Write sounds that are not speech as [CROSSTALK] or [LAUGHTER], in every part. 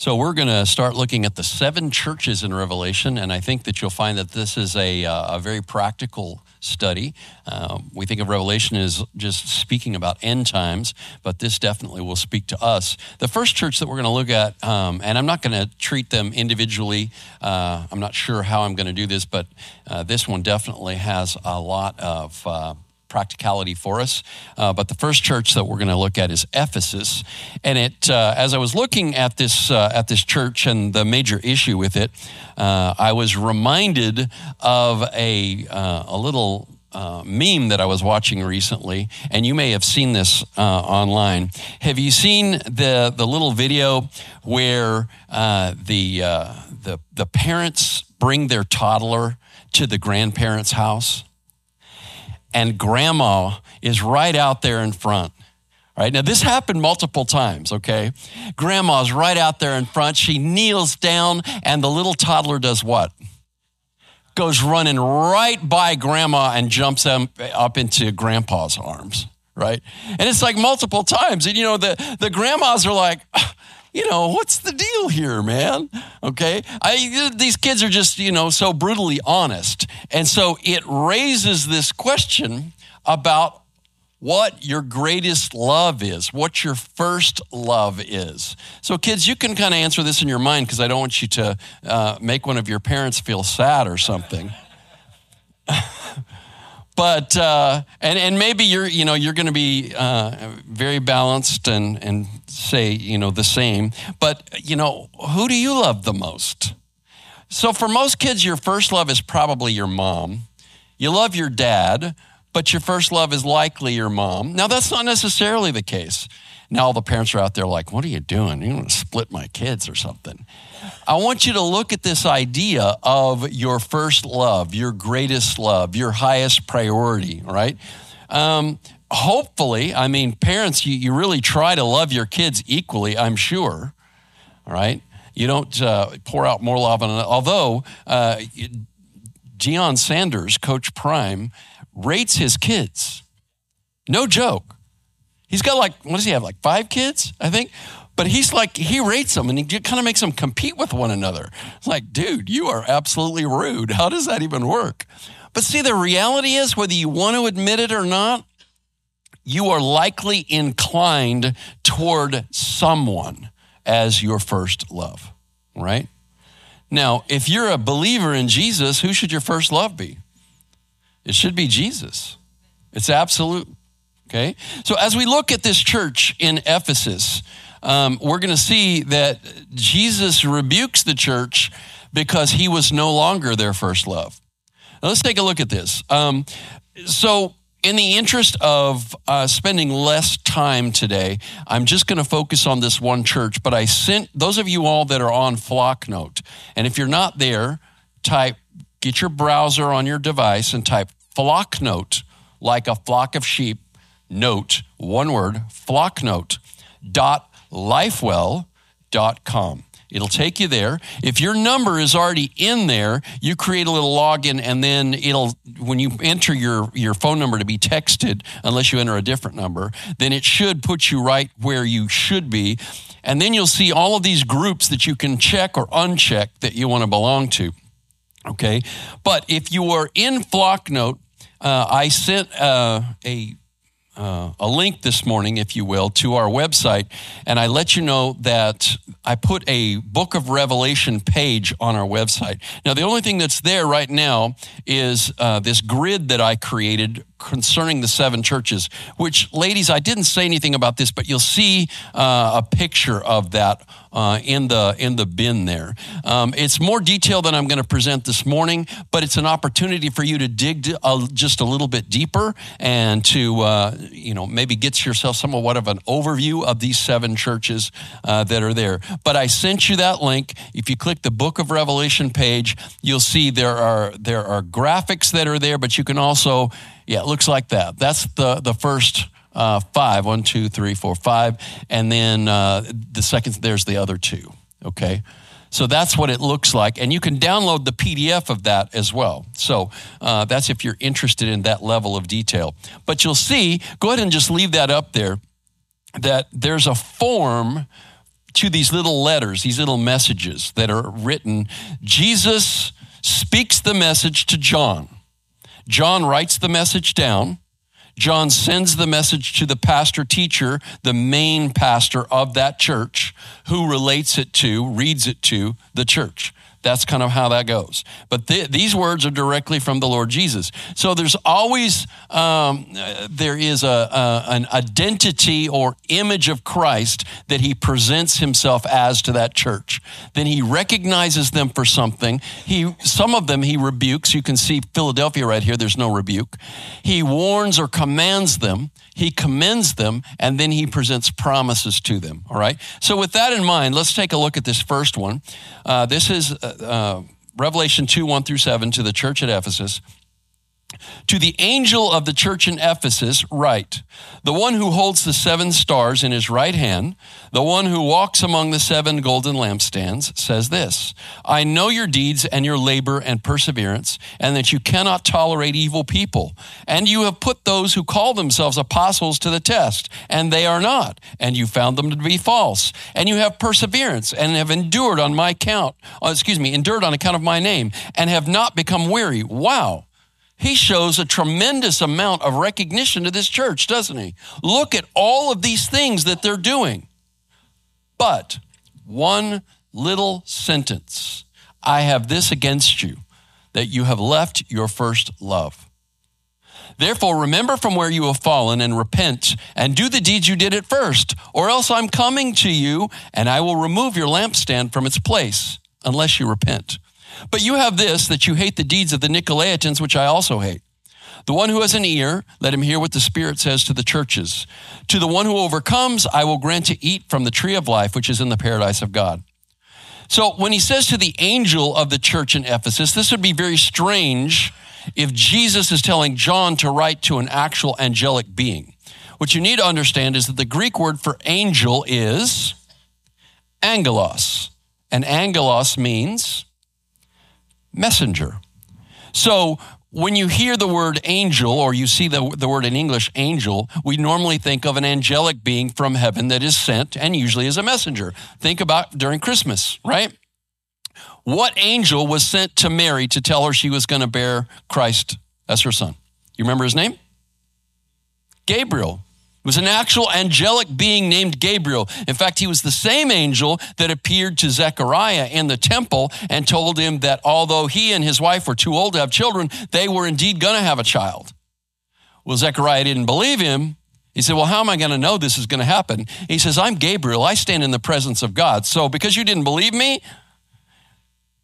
So we're going to start looking at the seven churches in Revelation, and I think that you'll find that this is a, uh, a very practical study. Um, we think of Revelation as just speaking about end times, but this definitely will speak to us. The first church that we're going to look at, um, and I'm not going to treat them individually. Uh, I'm not sure how I'm going to do this, but uh, this one definitely has a lot of uh, practicality for us. Uh, but the first church that we're going to look at is Ephesus, and it. Uh, as I was looking at this uh, at this church and the major issue with it, uh, I was reminded of a uh, a little. Uh, meme that I was watching recently, and you may have seen this online. Have you seen the the little video where the the the parents bring their toddler to the grandparents' house? And grandma is right out there in front. Right now, this happened multiple times, okay? Grandma's right out there in front. She kneels down, and the little toddler does what? Goes running right by grandma and jumps up into grandpa's arms, right? And it's like multiple times. And you know, the, the grandmas are like, ah, you know, what's the deal here, man? Okay. I, these kids are just, you know, so brutally honest. And so it raises this question about what your greatest love is, what your first love is. So, kids, you can kind of answer this in your mind because I don't want you to uh, make one of your parents feel sad or something. [LAUGHS] but uh, and and maybe you're you know you're going to be uh, very balanced and and say you know the same. But you know who do you love the most? So for most kids, your first love is probably your mom. You love your dad, but your first love is likely your mom. Now that's not necessarily the case. Now all the parents are out there like, "What are you doing? You want to split my kids or something?" I want you to look at this idea of your first love, your greatest love, your highest priority, right? Um, hopefully, I mean, parents, you, you really try to love your kids equally, I'm sure, all right? You don't uh, pour out more love on Although, uh, Sanders, Coach Prime, rates his kids. No joke. He's got like, what does he have, like five kids, I think? But he's like, he rates them and he kind of makes them compete with one another. It's like, dude, you are absolutely rude. How does that even work? But see, the reality is, whether you want to admit it or not, you are likely inclined toward someone as your first love, right? Now, if you're a believer in Jesus, who should your first love be? It should be Jesus. It's absolute. Okay? So, as we look at this church in Ephesus, um, we're going to see that Jesus rebukes the church because he was no longer their first love. Now, let's take a look at this. Um, so, in the interest of uh, spending less time today, I'm just going to focus on this one church. But I sent those of you all that are on Flocknote, and if you're not there, type, get your browser on your device and type Flocknote like a flock of sheep, note, one word, Flocknote, dot lifewell.com. It'll take you there. If your number is already in there, you create a little login and then it'll when you enter your your phone number to be texted unless you enter a different number, then it should put you right where you should be. And then you'll see all of these groups that you can check or uncheck that you want to belong to. Okay? But if you are in Flocknote, uh, I sent uh, a uh, a link this morning, if you will, to our website, and I let you know that I put a Book of Revelation page on our website. Now, the only thing that's there right now is uh, this grid that I created concerning the seven churches, which, ladies, I didn't say anything about this, but you'll see uh, a picture of that uh, in the in the bin there. Um, it's more detail than I'm going to present this morning, but it's an opportunity for you to dig just a little bit deeper and to uh, you know maybe get yourself somewhat of an overview of these seven churches uh, that are there. But I sent you that link. If you click the Book of Revelation page, you'll see there are there are graphics that are there, but you can also yeah, it looks like that. That's the, the first uh, five. One, two, three, four, five. And then uh, the second, there's the other two. Okay. So that's what it looks like. And you can download the PDF of that as well. So uh, that's if you're interested in that level of detail. But you'll see, go ahead and just leave that up there, that there's a form to these little letters, these little messages that are written, Jesus speaks the message to John. John writes the message down. John sends the message to the pastor teacher, the main pastor of that church, who relates it to, reads it to the church. That's kind of how that goes. But th- these words are directly from the Lord Jesus. So there's always um, there is a, a, an identity or image of Christ that He presents Himself as to that church. Then He recognizes them for something. He some of them He rebukes. You can see Philadelphia right here. There's no rebuke. He warns or commands them he commends them, and then he presents promises to them. All right? So, with that in mind, let's take a look at this first one. Uh, this is uh, uh, Revelation 2 1 through 7 to the church at Ephesus. To the angel of the church in Ephesus, write The one who holds the seven stars in his right hand, the one who walks among the seven golden lampstands, says this I know your deeds and your labor and perseverance, and that you cannot tolerate evil people. And you have put those who call themselves apostles to the test, and they are not, and you found them to be false. And you have perseverance and have endured on my account, uh, excuse me, endured on account of my name, and have not become weary. Wow he shows a tremendous amount of recognition to this church, doesn't he? Look at all of these things that they're doing. But one little sentence I have this against you, that you have left your first love. Therefore, remember from where you have fallen and repent and do the deeds you did at first, or else I'm coming to you and I will remove your lampstand from its place unless you repent. But you have this that you hate the deeds of the Nicolaitans, which I also hate. The one who has an ear, let him hear what the Spirit says to the churches. To the one who overcomes, I will grant to eat from the tree of life, which is in the paradise of God. So when he says to the angel of the church in Ephesus, this would be very strange if Jesus is telling John to write to an actual angelic being. What you need to understand is that the Greek word for angel is angelos. And angelos means messenger. So when you hear the word angel or you see the, the word in English angel, we normally think of an angelic being from heaven that is sent and usually is a messenger. Think about during Christmas, right? What angel was sent to Mary to tell her she was going to bear Christ as her son? You remember his name? Gabriel. Was an actual angelic being named Gabriel. In fact, he was the same angel that appeared to Zechariah in the temple and told him that although he and his wife were too old to have children, they were indeed going to have a child. Well, Zechariah didn't believe him. He said, Well, how am I going to know this is going to happen? He says, I'm Gabriel. I stand in the presence of God. So because you didn't believe me,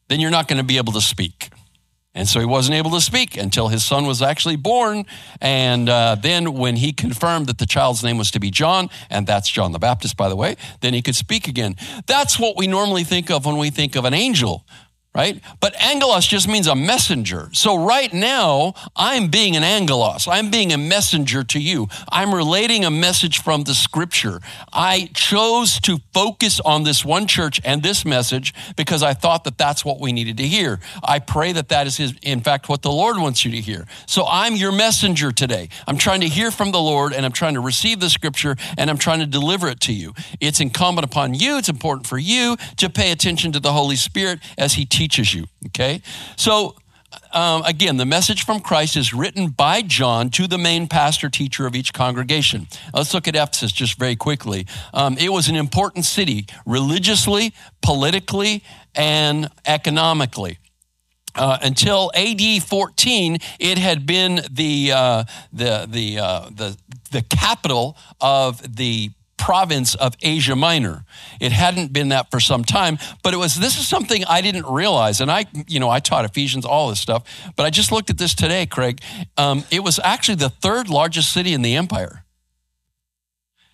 then you're not going to be able to speak. And so he wasn't able to speak until his son was actually born. And uh, then, when he confirmed that the child's name was to be John, and that's John the Baptist, by the way, then he could speak again. That's what we normally think of when we think of an angel right? But angelos just means a messenger. So right now, I'm being an angelos. I'm being a messenger to you. I'm relating a message from the scripture. I chose to focus on this one church and this message because I thought that that's what we needed to hear. I pray that that is, his, in fact, what the Lord wants you to hear. So I'm your messenger today. I'm trying to hear from the Lord and I'm trying to receive the scripture and I'm trying to deliver it to you. It's incumbent upon you. It's important for you to pay attention to the Holy Spirit as he teaches teaches you. Okay? So, um, again, the message from Christ is written by John to the main pastor teacher of each congregation. Let's look at Ephesus just very quickly. Um, it was an important city religiously, politically, and economically. Uh, until AD 14, it had been the uh, the the uh, the the capital of the province of Asia Minor. It hadn't been that for some time, but it was this is something I didn't realize. And I, you know, I taught Ephesians, all this stuff, but I just looked at this today, Craig. Um, it was actually the third largest city in the empire.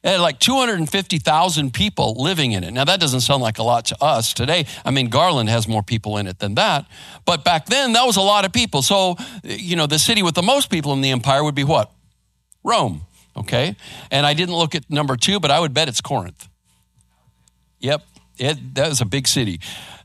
It had like 250,000 people living in it. Now, that doesn't sound like a lot to us today. I mean, Garland has more people in it than that. But back then, that was a lot of people. So, you know, the city with the most people in the empire would be what? Rome okay? And I didn't look at number two, but I would bet it's Corinth. Yep, it, that was a big city.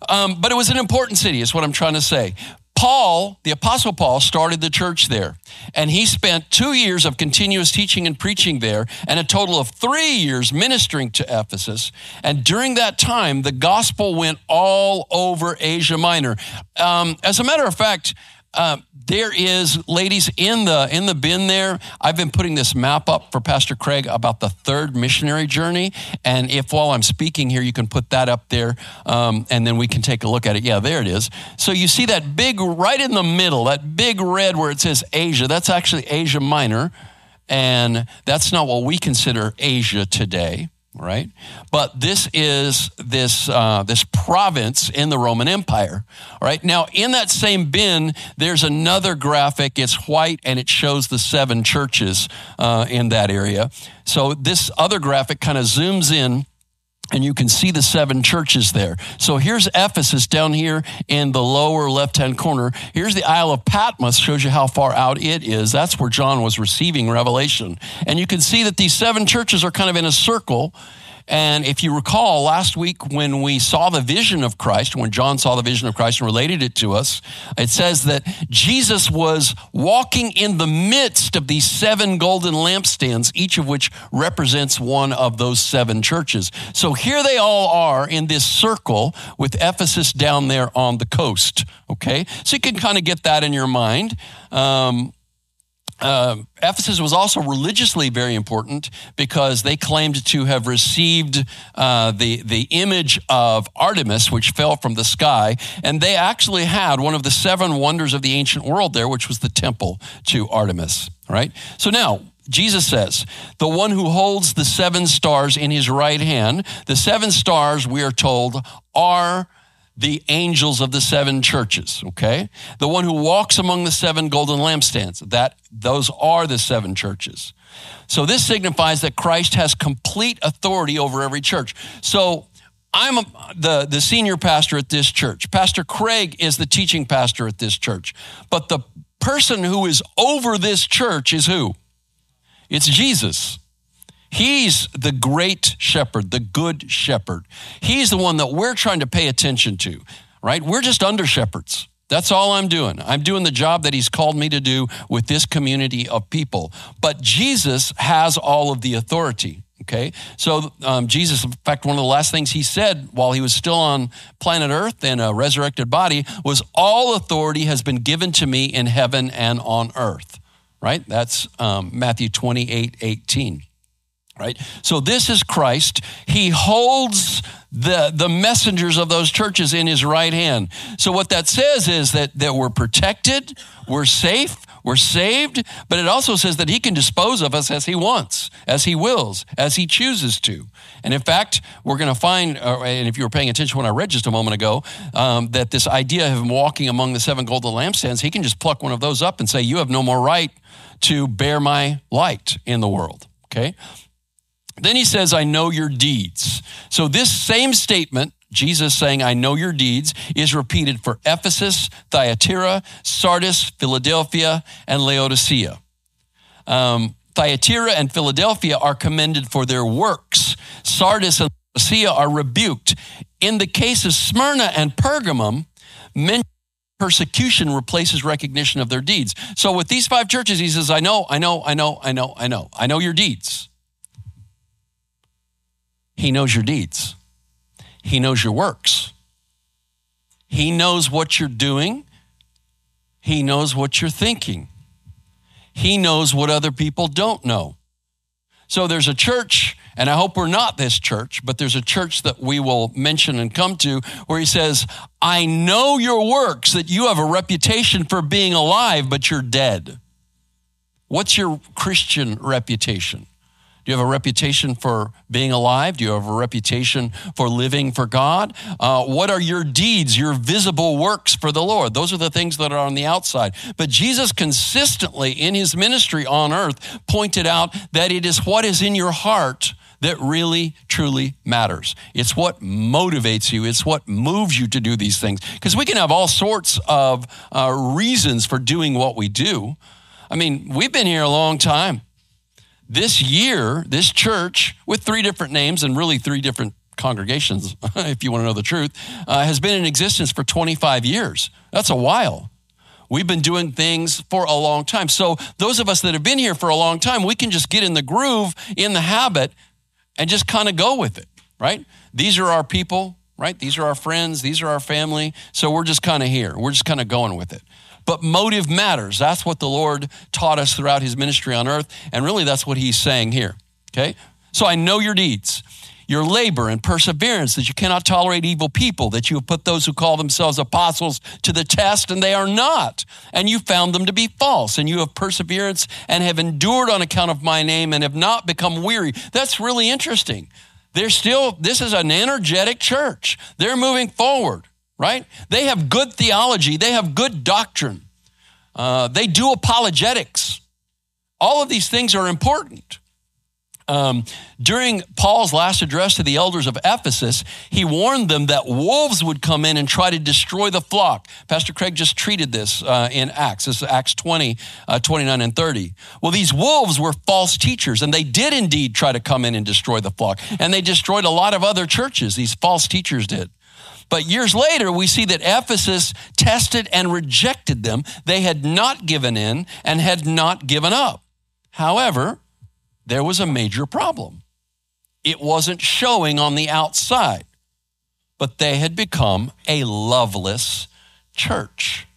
Um, but it was an important city, is what I'm trying to say. Paul, the Apostle Paul, started the church there. And he spent two years of continuous teaching and preaching there, and a total of three years ministering to Ephesus. And during that time, the gospel went all over Asia Minor. Um, as a matter of fact, uh, there is, ladies, in the in the bin there. I've been putting this map up for Pastor Craig about the third missionary journey, and if while I'm speaking here, you can put that up there, um, and then we can take a look at it. Yeah, there it is. So you see that big right in the middle, that big red where it says Asia. That's actually Asia Minor, and that's not what we consider Asia today right? But this is this uh, this province in the Roman Empire, right? Now, in that same bin, there's another graphic. It's white and it shows the seven churches uh, in that area. So this other graphic kind of zooms in and you can see the seven churches there. So here's Ephesus down here in the lower left hand corner. Here's the Isle of Patmos, shows you how far out it is. That's where John was receiving revelation. And you can see that these seven churches are kind of in a circle. And if you recall last week when we saw the vision of Christ, when John saw the vision of Christ and related it to us, it says that Jesus was walking in the midst of these seven golden lampstands, each of which represents one of those seven churches. So here they all are in this circle with Ephesus down there on the coast. Okay. So you can kind of get that in your mind. Um, uh, Ephesus was also religiously very important because they claimed to have received uh, the, the image of Artemis, which fell from the sky. And they actually had one of the seven wonders of the ancient world there, which was the temple to Artemis, right? So now, Jesus says, the one who holds the seven stars in his right hand, the seven stars, we are told, are the angels of the seven churches, okay? The one who walks among the seven golden lampstands, that those are the seven churches. So this signifies that Christ has complete authority over every church. So I'm a, the, the senior pastor at this church. Pastor Craig is the teaching pastor at this church. But the person who is over this church is who? It's Jesus. He's the great shepherd, the good shepherd. He's the one that we're trying to pay attention to, right? We're just under shepherds. That's all I'm doing. I'm doing the job that he's called me to do with this community of people. But Jesus has all of the authority. Okay. So, um, Jesus, in fact, one of the last things he said while he was still on planet Earth in a resurrected body was, All authority has been given to me in heaven and on earth. Right? That's um, Matthew 28 18 right? So this is Christ. He holds the, the messengers of those churches in his right hand. So what that says is that, that we're protected, we're safe, we're saved, but it also says that he can dispose of us as he wants, as he wills, as he chooses to. And in fact, we're going to find, uh, and if you were paying attention when I read just a moment ago, um, that this idea of him walking among the seven golden lampstands, he can just pluck one of those up and say, You have no more right to bear my light in the world. Okay? Then he says, I know your deeds. So this same statement, Jesus saying, I know your deeds, is repeated for Ephesus, Thyatira, Sardis, Philadelphia, and Laodicea. Um, Thyatira and Philadelphia are commended for their works. Sardis and Laodicea are rebuked. In the case of Smyrna and Pergamum, persecution replaces recognition of their deeds. So with these five churches, he says, I know, I know, I know, I know, I know. I know your deeds. He knows your deeds. He knows your works. He knows what you're doing. He knows what you're thinking. He knows what other people don't know. So there's a church, and I hope we're not this church, but there's a church that we will mention and come to where he says, I know your works, that you have a reputation for being alive, but you're dead. What's your Christian reputation? Do you have a reputation for being alive? Do you have a reputation for living for God? Uh, what are your deeds, your visible works for the Lord? Those are the things that are on the outside. But Jesus consistently in his ministry on earth pointed out that it is what is in your heart that really, truly matters. It's what motivates you, it's what moves you to do these things. Because we can have all sorts of uh, reasons for doing what we do. I mean, we've been here a long time this year, this church, with three different names and really three different congregations, [LAUGHS] if you want to know the truth, uh, has been in existence for 25 years. That's a while. We've been doing things for a long time. So, those of us that have been here for a long time, we can just get in the groove, in the habit, and just kind of go with it, right? These are our people, right? These are our friends, these are our family. So, we're just kind of here. We're just kind of going with it. But motive matters. That's what the Lord taught us throughout his ministry on earth. And really, that's what he's saying here, okay? So, I know your deeds your labor and perseverance, that you cannot tolerate evil people, that you have put those who call themselves apostles to the test, and they are not. And you found them to be false, and you have perseverance and have endured on account of my name and have not become weary. That's really interesting. They're still, this is an energetic church. They're moving forward, right? They have good theology, they have good doctrine, uh, they do apologetics. All of these things are important. Um, during Paul's last address to the elders of Ephesus, he warned them that wolves would come in and try to destroy the flock. Pastor Craig just treated this uh, in Acts. This is Acts 20, uh, 29, and 30. Well, these wolves were false teachers, and they did indeed try to come in and destroy the flock. And they destroyed a lot of other churches, these false teachers did. But years later, we see that Ephesus tested and rejected them. They had not given in and had not given up. However, there was a major problem. It wasn't showing on the outside, but they had become a loveless church.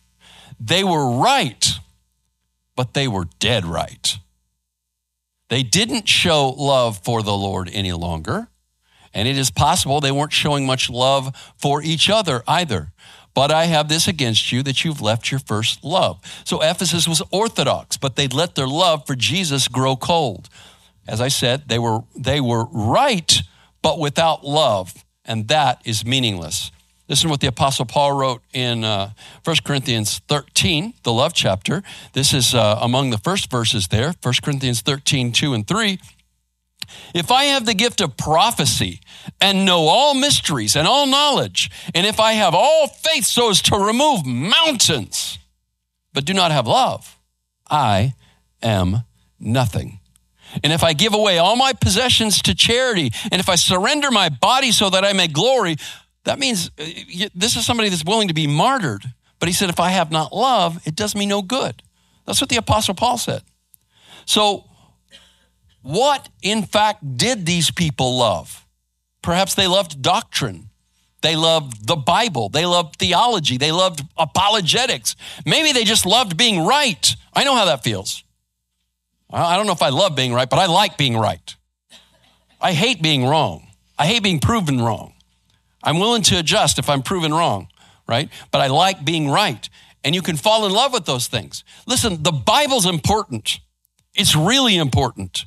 They were right, but they were dead right. They didn't show love for the Lord any longer. And it is possible they weren't showing much love for each other either. But I have this against you that you've left your first love. So Ephesus was orthodox, but they'd let their love for Jesus grow cold. As I said, they were, they were right, but without love, and that is meaningless. Listen to what the Apostle Paul wrote in uh, 1 Corinthians 13, the love chapter. This is uh, among the first verses there, 1 Corinthians 13, 2 and 3. If I have the gift of prophecy and know all mysteries and all knowledge, and if I have all faith so as to remove mountains, but do not have love, I am nothing. And if I give away all my possessions to charity, and if I surrender my body so that I may glory, that means uh, this is somebody that's willing to be martyred. But he said, if I have not love, it does me no good. That's what the Apostle Paul said. So, what in fact did these people love? Perhaps they loved doctrine. They loved the Bible. They loved theology. They loved apologetics. Maybe they just loved being right. I know how that feels. I don't know if I love being right, but I like being right. I hate being wrong. I hate being proven wrong. I'm willing to adjust if I'm proven wrong, right? But I like being right. And you can fall in love with those things. Listen, the Bible's important. It's really important.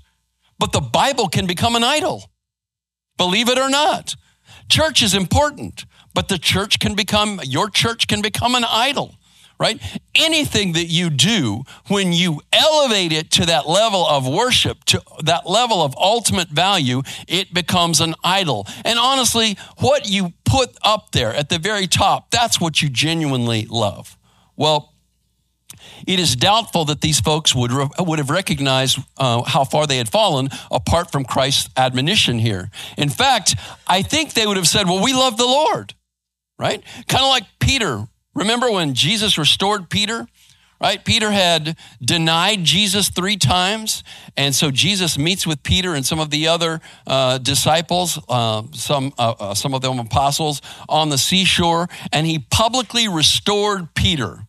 But the Bible can become an idol. Believe it or not. Church is important, but the church can become, your church can become an idol right? Anything that you do, when you elevate it to that level of worship, to that level of ultimate value, it becomes an idol. And honestly, what you put up there at the very top, that's what you genuinely love. Well, it is doubtful that these folks would, would have recognized uh, how far they had fallen apart from Christ's admonition here. In fact, I think they would have said, Well, we love the Lord, right? Kind of like Peter Remember when Jesus restored Peter? Right? Peter had denied Jesus three times. And so Jesus meets with Peter and some of the other uh, disciples, uh, some, uh, uh some of them apostles, on the seashore, and he publicly restored Peter.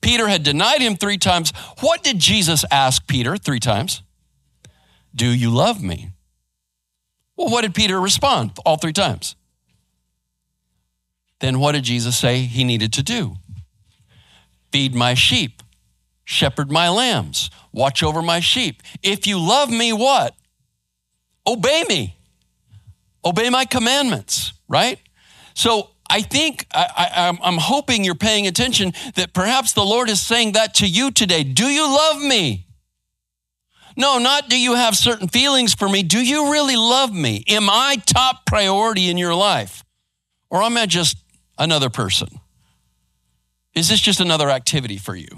Peter had denied him three times. What did Jesus ask Peter three times? Do you love me? Well, what did Peter respond all three times? then what did Jesus say he needed to do? Feed my sheep, shepherd my lambs, watch over my sheep. If you love me, what? Obey me. Obey my commandments, right? So I think, I, am hoping you're paying attention that perhaps the Lord is saying that to you today. Do you love me? No, not do you have certain feelings for me. Do you really love me? Am I top priority in your life? Or am I just another person? Is this just another activity for you?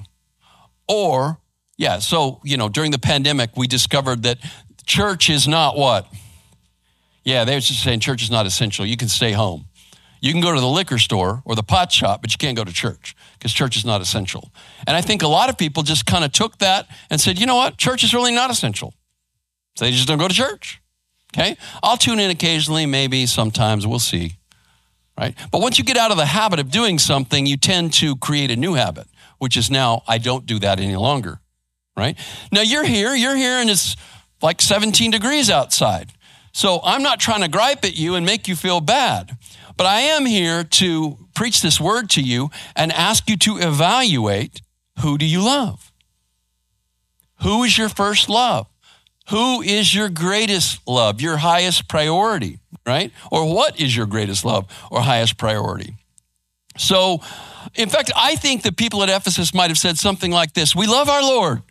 Or, yeah, so, you know, during the pandemic, we discovered that church is not what? Yeah, they were just saying church is not essential. You can stay home. You can go to the liquor store or the pot shop, but you can't go to church because church is not essential. And I think a lot of people just kind of took that and said, you know what? Church is really not essential. So they just don't go to church. Okay? I'll tune in occasionally, maybe sometimes, we'll see. Right? But once you get out of the habit of doing something, you tend to create a new habit, which is now I don't do that any longer. Right? Now you're here, you're here, and it's like 17 degrees outside. So I'm not trying to gripe at you and make you feel bad, but I am here to preach this word to you and ask you to evaluate who do you love? Who is your first love? Who is your greatest love, your highest priority, right? Or what is your greatest love or highest priority? So, in fact, I think the people at Ephesus might have said something like this We love our Lord,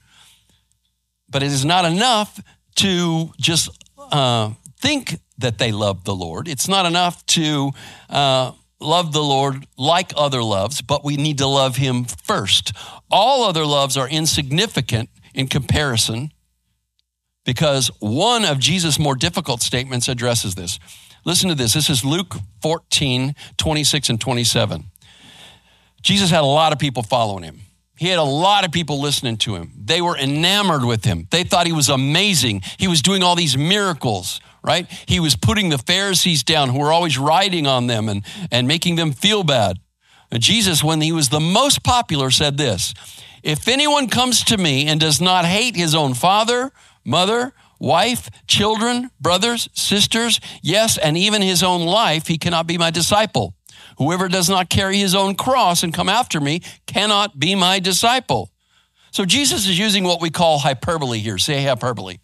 but it is not enough to just uh, think that they love the Lord. It's not enough to uh, love the Lord like other loves, but we need to love Him first. All other loves are insignificant in comparison because one of Jesus' more difficult statements addresses this. Listen to this. This is Luke 14, 26 and 27. Jesus had a lot of people following him. He had a lot of people listening to him. They were enamored with him. They thought he was amazing. He was doing all these miracles, right? He was putting the Pharisees down who were always riding on them and, and making them feel bad. Jesus, when he was the most popular, said this If anyone comes to me and does not hate his own father, mother, wife, children, brothers, sisters, yes, and even his own life, he cannot be my disciple. Whoever does not carry his own cross and come after me cannot be my disciple. So Jesus is using what we call hyperbole here. Say hyperbole.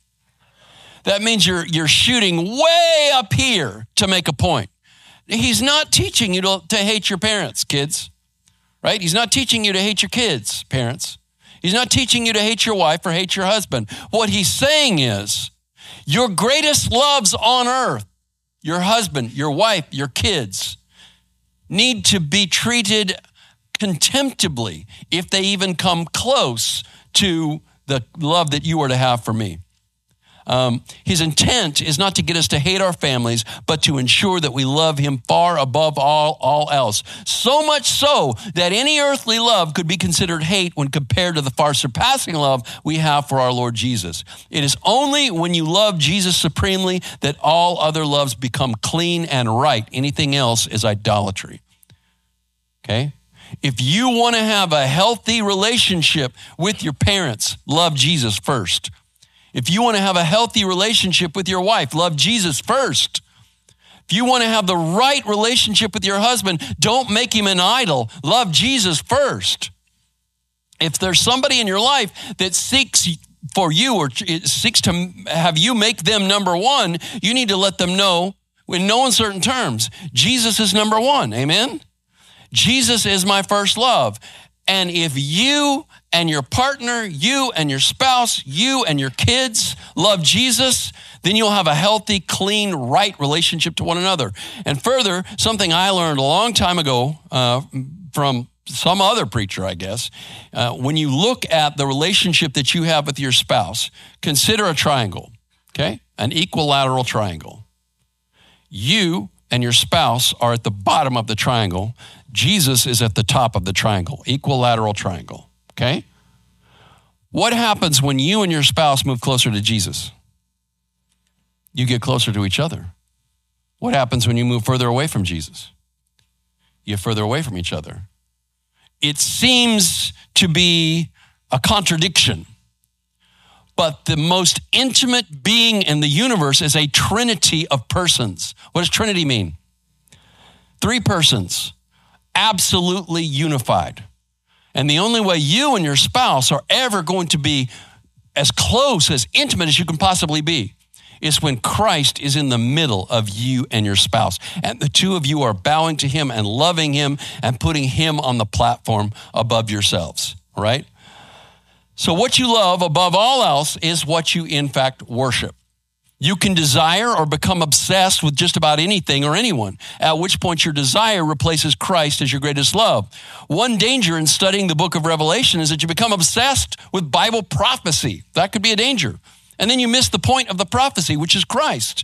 That means you're, you're shooting way up here to make a point. He's not teaching you to, to hate your parents, kids, right? He's not teaching you to hate your kids, parents. He's not teaching you to hate your wife or hate your husband. What he's saying is, your greatest loves on earth, your husband, your wife, your kids, need to be treated contemptibly if they even come close to the love that you are to have for me. Um, his intent is not to get us to hate our families, but to ensure that we love him far above all, all else. So much so that any earthly love could be considered hate when compared to the far surpassing love we have for our Lord Jesus. It is only when you love Jesus supremely that all other loves become clean and right. Anything else is idolatry. Okay? If you want to have a healthy relationship with your parents, love Jesus first. If you want to have a healthy relationship with your wife, love Jesus first. If you want to have the right relationship with your husband, don't make him an idol. Love Jesus first. If there's somebody in your life that seeks for you or seeks to have you make them number one, you need to let them know in no uncertain terms Jesus is number one. Amen? Jesus is my first love. And if you and your partner, you and your spouse, you and your kids love Jesus, then you'll have a healthy, clean, right relationship to one another. And further, something I learned a long time ago uh, from some other preacher, I guess, uh, when you look at the relationship that you have with your spouse, consider a triangle, okay? An equilateral triangle. You and your spouse are at the bottom of the triangle. Jesus is at the top of the triangle, equilateral triangle. Okay? What happens when you and your spouse move closer to Jesus? You get closer to each other. What happens when you move further away from Jesus? You get further away from each other. It seems to be a contradiction, but the most intimate being in the universe is a trinity of persons. What does Trinity mean? Three persons absolutely unified. And the only way you and your spouse are ever going to be as close, as intimate as you can possibly be, is when Christ is in the middle of you and your spouse. And the two of you are bowing to him and loving him and putting him on the platform above yourselves, right? So, what you love above all else is what you, in fact, worship. You can desire or become obsessed with just about anything or anyone, at which point your desire replaces Christ as your greatest love. One danger in studying the book of Revelation is that you become obsessed with Bible prophecy. That could be a danger. And then you miss the point of the prophecy, which is Christ.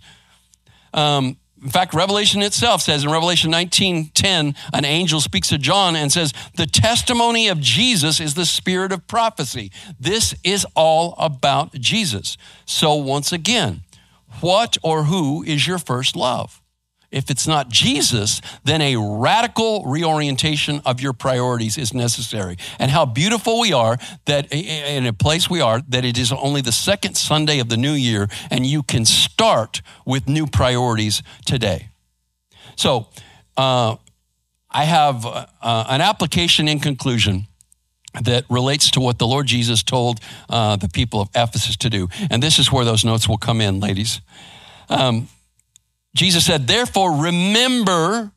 Um, in fact, Revelation itself says in Revelation 19:10, an angel speaks to John and says, "The testimony of Jesus is the spirit of prophecy." This is all about Jesus. So once again, what or who is your first love? If it's not Jesus, then a radical reorientation of your priorities is necessary. And how beautiful we are that in a place we are, that it is only the second Sunday of the new year, and you can start with new priorities today. So, uh, I have uh, an application in conclusion that relates to what the Lord Jesus told uh, the people of Ephesus to do. And this is where those notes will come in, ladies. Um, Jesus said, Therefore, remember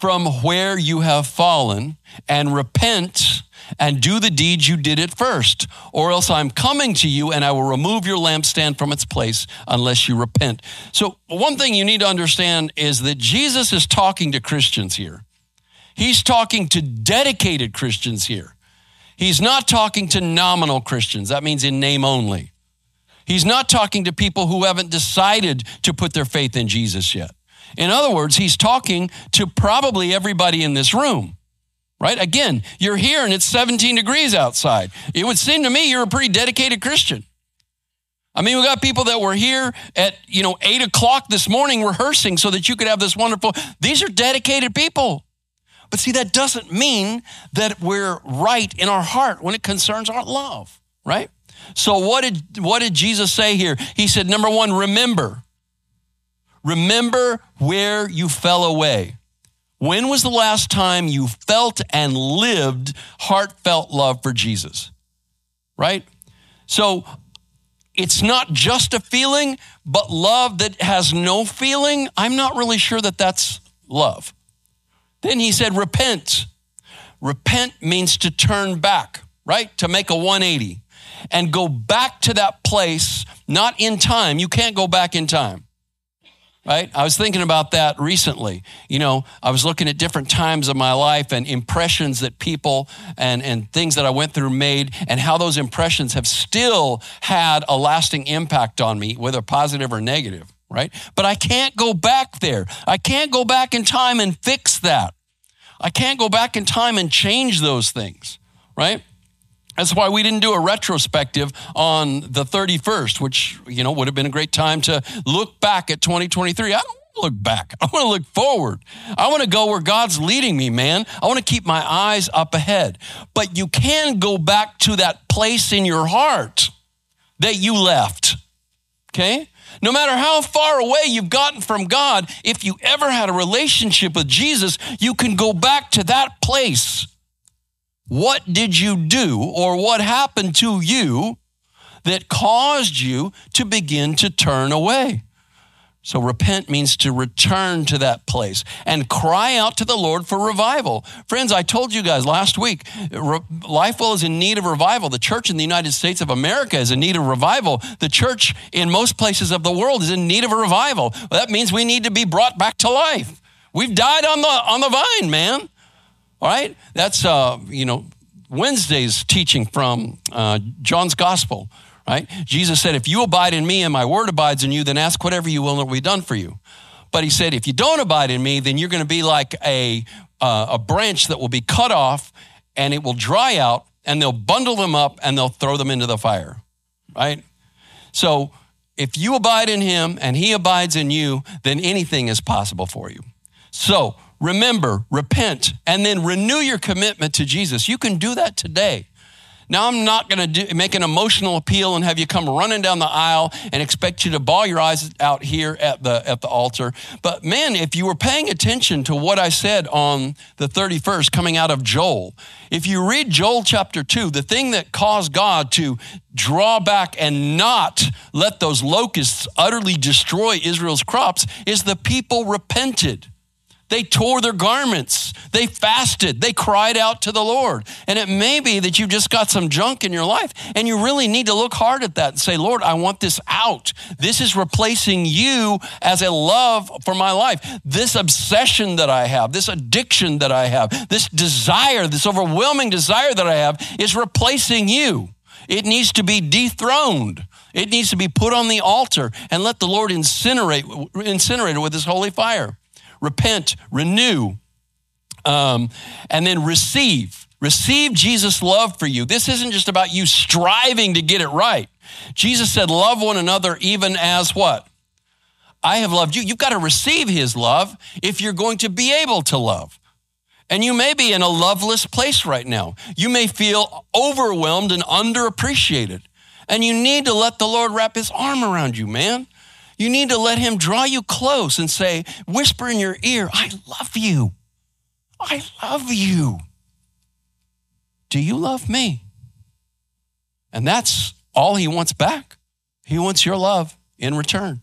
from where you have fallen and repent and do the deeds you did at first, or else I'm coming to you and I will remove your lampstand from its place unless you repent. So, one thing you need to understand is that Jesus is talking to Christians here. He's talking to dedicated Christians here. He's not talking to nominal Christians. That means in name only. He's not talking to people who haven't decided to put their faith in Jesus yet. In other words, he's talking to probably everybody in this room, right? Again, you're here and it's 17 degrees outside. It would seem to me you're a pretty dedicated Christian. I mean, we got people that were here at, you know, eight o'clock this morning rehearsing so that you could have this wonderful, these are dedicated people. But see, that doesn't mean that we're right in our heart when it concerns our love, right? So what did what did Jesus say here? He said number 1 remember. Remember where you fell away. When was the last time you felt and lived heartfelt love for Jesus? Right? So it's not just a feeling, but love that has no feeling. I'm not really sure that that's love. Then he said, repent. Repent means to turn back, right? To make a 180 and go back to that place, not in time. You can't go back in time. Right? I was thinking about that recently. You know, I was looking at different times of my life and impressions that people and, and things that I went through made, and how those impressions have still had a lasting impact on me, whether positive or negative, right? But I can't go back there. I can't go back in time and fix that. I can't go back in time and change those things, right? That's why we didn't do a retrospective on the 31st, which, you know, would have been a great time to look back at 2023. I don't look back. [LAUGHS] I want to look forward. I want to go where God's leading me, man. I want to keep my eyes up ahead. But you can go back to that place in your heart that you left. Okay? No matter how far away you've gotten from God, if you ever had a relationship with Jesus, you can go back to that place what did you do or what happened to you that caused you to begin to turn away? So repent means to return to that place and cry out to the Lord for revival. Friends, I told you guys last week, Lifewell is in need of revival. The church in the United States of America is in need of revival. The church in most places of the world is in need of a revival. Well, that means we need to be brought back to life. We've died on the on the vine, man. All right? That's, uh, you know, Wednesday's teaching from uh, John's Gospel, right? Jesus said, If you abide in me and my word abides in you, then ask whatever you will and it will be done for you. But he said, If you don't abide in me, then you're going to be like a, uh, a branch that will be cut off and it will dry out and they'll bundle them up and they'll throw them into the fire, right? So if you abide in him and he abides in you, then anything is possible for you. So remember, repent, and then renew your commitment to Jesus. You can do that today. Now, I'm not going to make an emotional appeal and have you come running down the aisle and expect you to bawl your eyes out here at the, at the altar. But man, if you were paying attention to what I said on the 31st coming out of Joel, if you read Joel chapter 2, the thing that caused God to draw back and not let those locusts utterly destroy Israel's crops is the people repented. They tore their garments. They fasted. They cried out to the Lord. And it may be that you've just got some junk in your life and you really need to look hard at that and say, Lord, I want this out. This is replacing you as a love for my life. This obsession that I have, this addiction that I have, this desire, this overwhelming desire that I have is replacing you. It needs to be dethroned. It needs to be put on the altar and let the Lord incinerate, incinerate it with his holy fire. Repent, renew, um, and then receive. Receive Jesus' love for you. This isn't just about you striving to get it right. Jesus said, Love one another even as what? I have loved you. You've got to receive his love if you're going to be able to love. And you may be in a loveless place right now. You may feel overwhelmed and underappreciated. And you need to let the Lord wrap his arm around you, man. You need to let him draw you close and say, whisper in your ear, I love you. I love you. Do you love me? And that's all he wants back. He wants your love in return.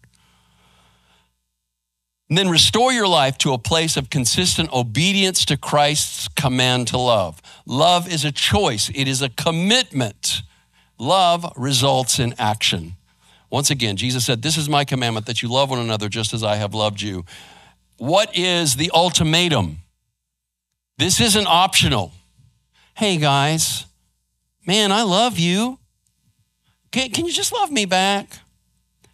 And then restore your life to a place of consistent obedience to Christ's command to love. Love is a choice, it is a commitment. Love results in action. Once again, Jesus said, This is my commandment that you love one another just as I have loved you. What is the ultimatum? This isn't optional. Hey, guys, man, I love you. Can, can you just love me back?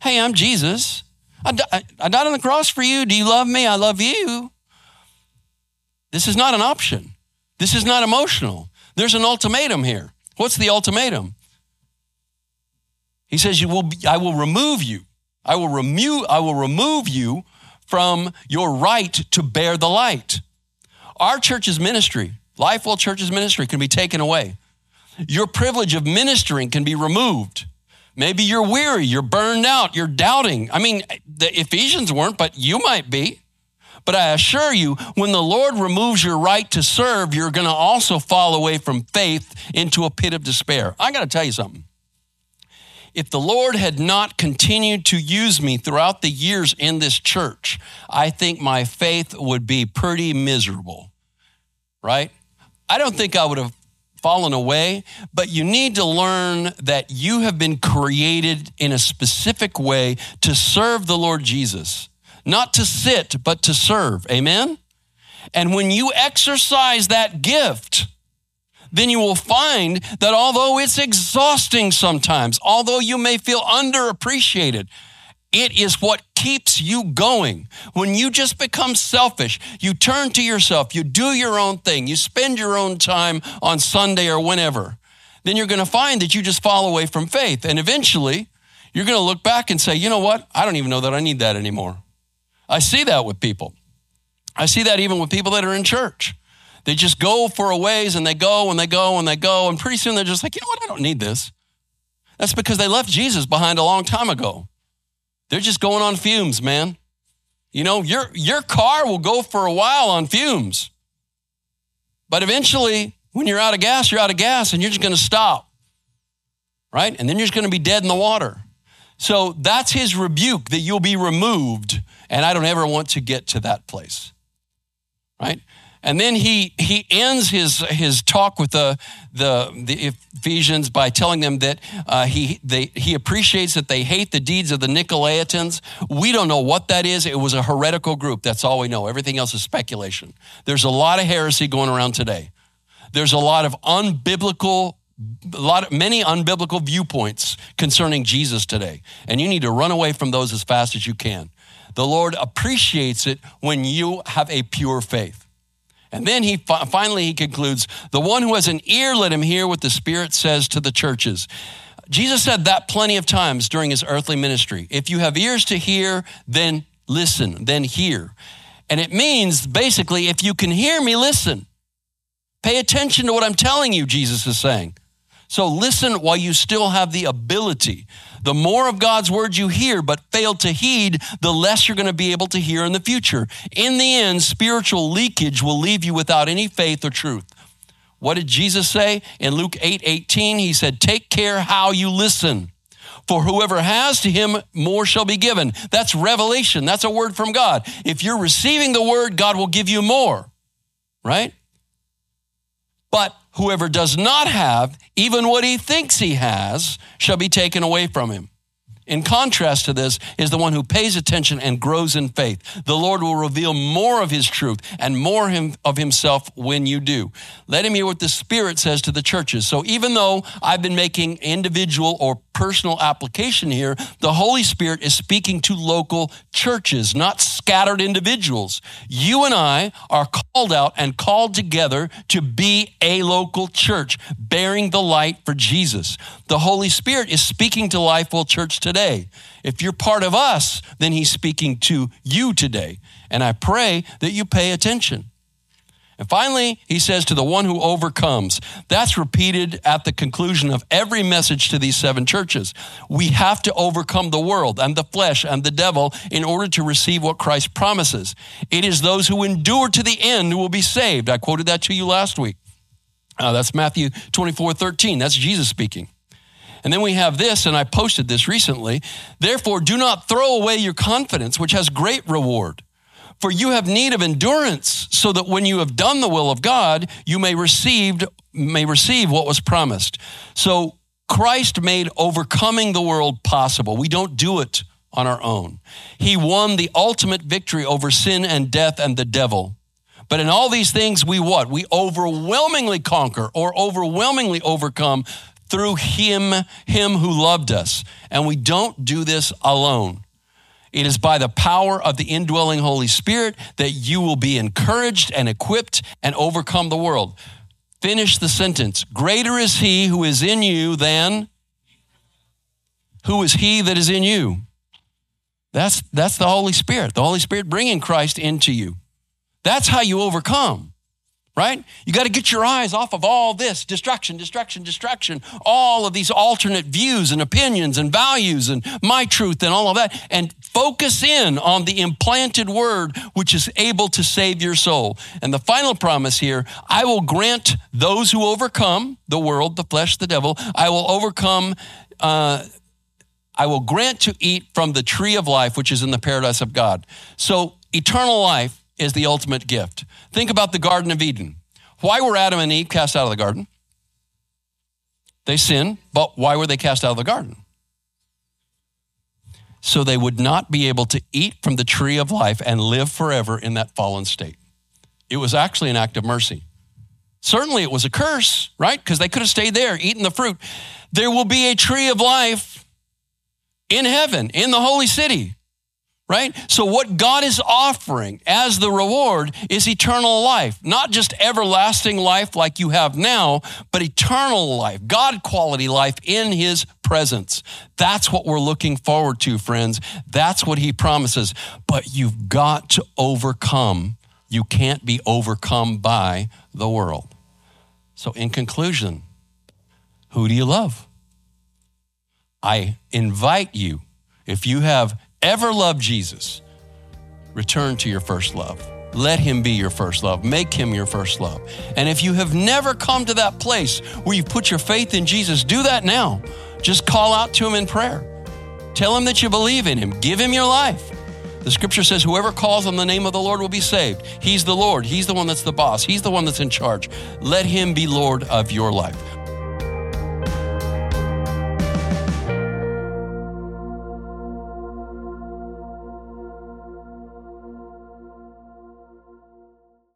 Hey, I'm Jesus. I, I, I died on the cross for you. Do you love me? I love you. This is not an option. This is not emotional. There's an ultimatum here. What's the ultimatum? He says, you will be, I will remove you. I will remove, I will remove you from your right to bear the light. Our church's ministry, Lifewell Church's ministry, can be taken away. Your privilege of ministering can be removed. Maybe you're weary, you're burned out, you're doubting. I mean, the Ephesians weren't, but you might be. But I assure you, when the Lord removes your right to serve, you're going to also fall away from faith into a pit of despair. I got to tell you something. If the Lord had not continued to use me throughout the years in this church, I think my faith would be pretty miserable, right? I don't think I would have fallen away, but you need to learn that you have been created in a specific way to serve the Lord Jesus, not to sit, but to serve. Amen? And when you exercise that gift, then you will find that although it's exhausting sometimes, although you may feel underappreciated, it is what keeps you going. When you just become selfish, you turn to yourself, you do your own thing, you spend your own time on Sunday or whenever, then you're going to find that you just fall away from faith. And eventually, you're going to look back and say, you know what? I don't even know that I need that anymore. I see that with people. I see that even with people that are in church. They just go for a ways and they go and they go and they go. And pretty soon they're just like, you know what? I don't need this. That's because they left Jesus behind a long time ago. They're just going on fumes, man. You know, your, your car will go for a while on fumes. But eventually, when you're out of gas, you're out of gas and you're just going to stop. Right? And then you're just going to be dead in the water. So that's his rebuke that you'll be removed. And I don't ever want to get to that place. Right? And then he, he ends his, his talk with the, the, the Ephesians by telling them that uh, he, they, he appreciates that they hate the deeds of the Nicolaitans. We don't know what that is. It was a heretical group. That's all we know. Everything else is speculation. There's a lot of heresy going around today. There's a lot of unbiblical a lot of many unbiblical viewpoints concerning Jesus today. And you need to run away from those as fast as you can. The Lord appreciates it when you have a pure faith. And then he finally he concludes, "The one who has an ear let him hear what the Spirit says to the churches." Jesus said that plenty of times during his earthly ministry. If you have ears to hear, then listen, then hear. And it means basically if you can hear me, listen. Pay attention to what I'm telling you, Jesus is saying. So listen while you still have the ability. The more of God's word you hear but fail to heed, the less you're going to be able to hear in the future. In the end, spiritual leakage will leave you without any faith or truth. What did Jesus say in Luke 8 18? He said, Take care how you listen. For whoever has to him, more shall be given. That's revelation. That's a word from God. If you're receiving the word, God will give you more, right? But whoever does not have, even what he thinks he has, shall be taken away from him. In contrast to this, is the one who pays attention and grows in faith. The Lord will reveal more of his truth and more of himself when you do. Let him hear what the Spirit says to the churches. So even though I've been making individual or personal application here, the Holy Spirit is speaking to local churches, not scattered individuals. You and I are called out and called together to be a local church, bearing the light for Jesus. The Holy Spirit is speaking to Lifewell Church today. If you're part of us, then He's speaking to you today. And I pray that you pay attention. And finally, he says to the one who overcomes. That's repeated at the conclusion of every message to these seven churches. We have to overcome the world and the flesh and the devil in order to receive what Christ promises. It is those who endure to the end who will be saved. I quoted that to you last week. Uh, that's Matthew 24 13. That's Jesus speaking. And then we have this, and I posted this recently. Therefore, do not throw away your confidence, which has great reward. For you have need of endurance, so that when you have done the will of God, you may receive, may receive what was promised. So Christ made overcoming the world possible. We don't do it on our own. He won the ultimate victory over sin and death and the devil. But in all these things, we what? We overwhelmingly conquer or overwhelmingly overcome through him, him who loved us. And we don't do this alone. It is by the power of the indwelling Holy Spirit that you will be encouraged and equipped and overcome the world. Finish the sentence. Greater is he who is in you than who is he that is in you. That's, that's the Holy Spirit. The Holy Spirit bringing Christ into you. That's how you overcome right? You got to get your eyes off of all this destruction, destruction, destruction, all of these alternate views and opinions and values and my truth and all of that, and focus in on the implanted word which is able to save your soul. And the final promise here I will grant those who overcome the world, the flesh, the devil, I will overcome. Uh, I will grant to eat from the tree of life, which is in the paradise of God. So, eternal life is the ultimate gift. Think about the Garden of Eden. Why were Adam and Eve cast out of the garden? They sinned, but why were they cast out of the garden? So they would not be able to eat from the tree of life and live forever in that fallen state. It was actually an act of mercy. Certainly it was a curse, right? Because they could have stayed there eating the fruit. There will be a tree of life in heaven, in the holy city right? So, what God is offering as the reward is eternal life, not just everlasting life like you have now, but eternal life, God quality life in His presence. That's what we're looking forward to, friends. That's what He promises. But you've got to overcome. You can't be overcome by the world. So, in conclusion, who do you love? I invite you, if you have ever loved Jesus, return to your first love. Let him be your first love. Make him your first love. And if you have never come to that place where you've put your faith in Jesus, do that now. Just call out to him in prayer. Tell him that you believe in him. Give him your life. The scripture says, whoever calls on the name of the Lord will be saved. He's the Lord. He's the one that's the boss. He's the one that's in charge. Let him be Lord of your life.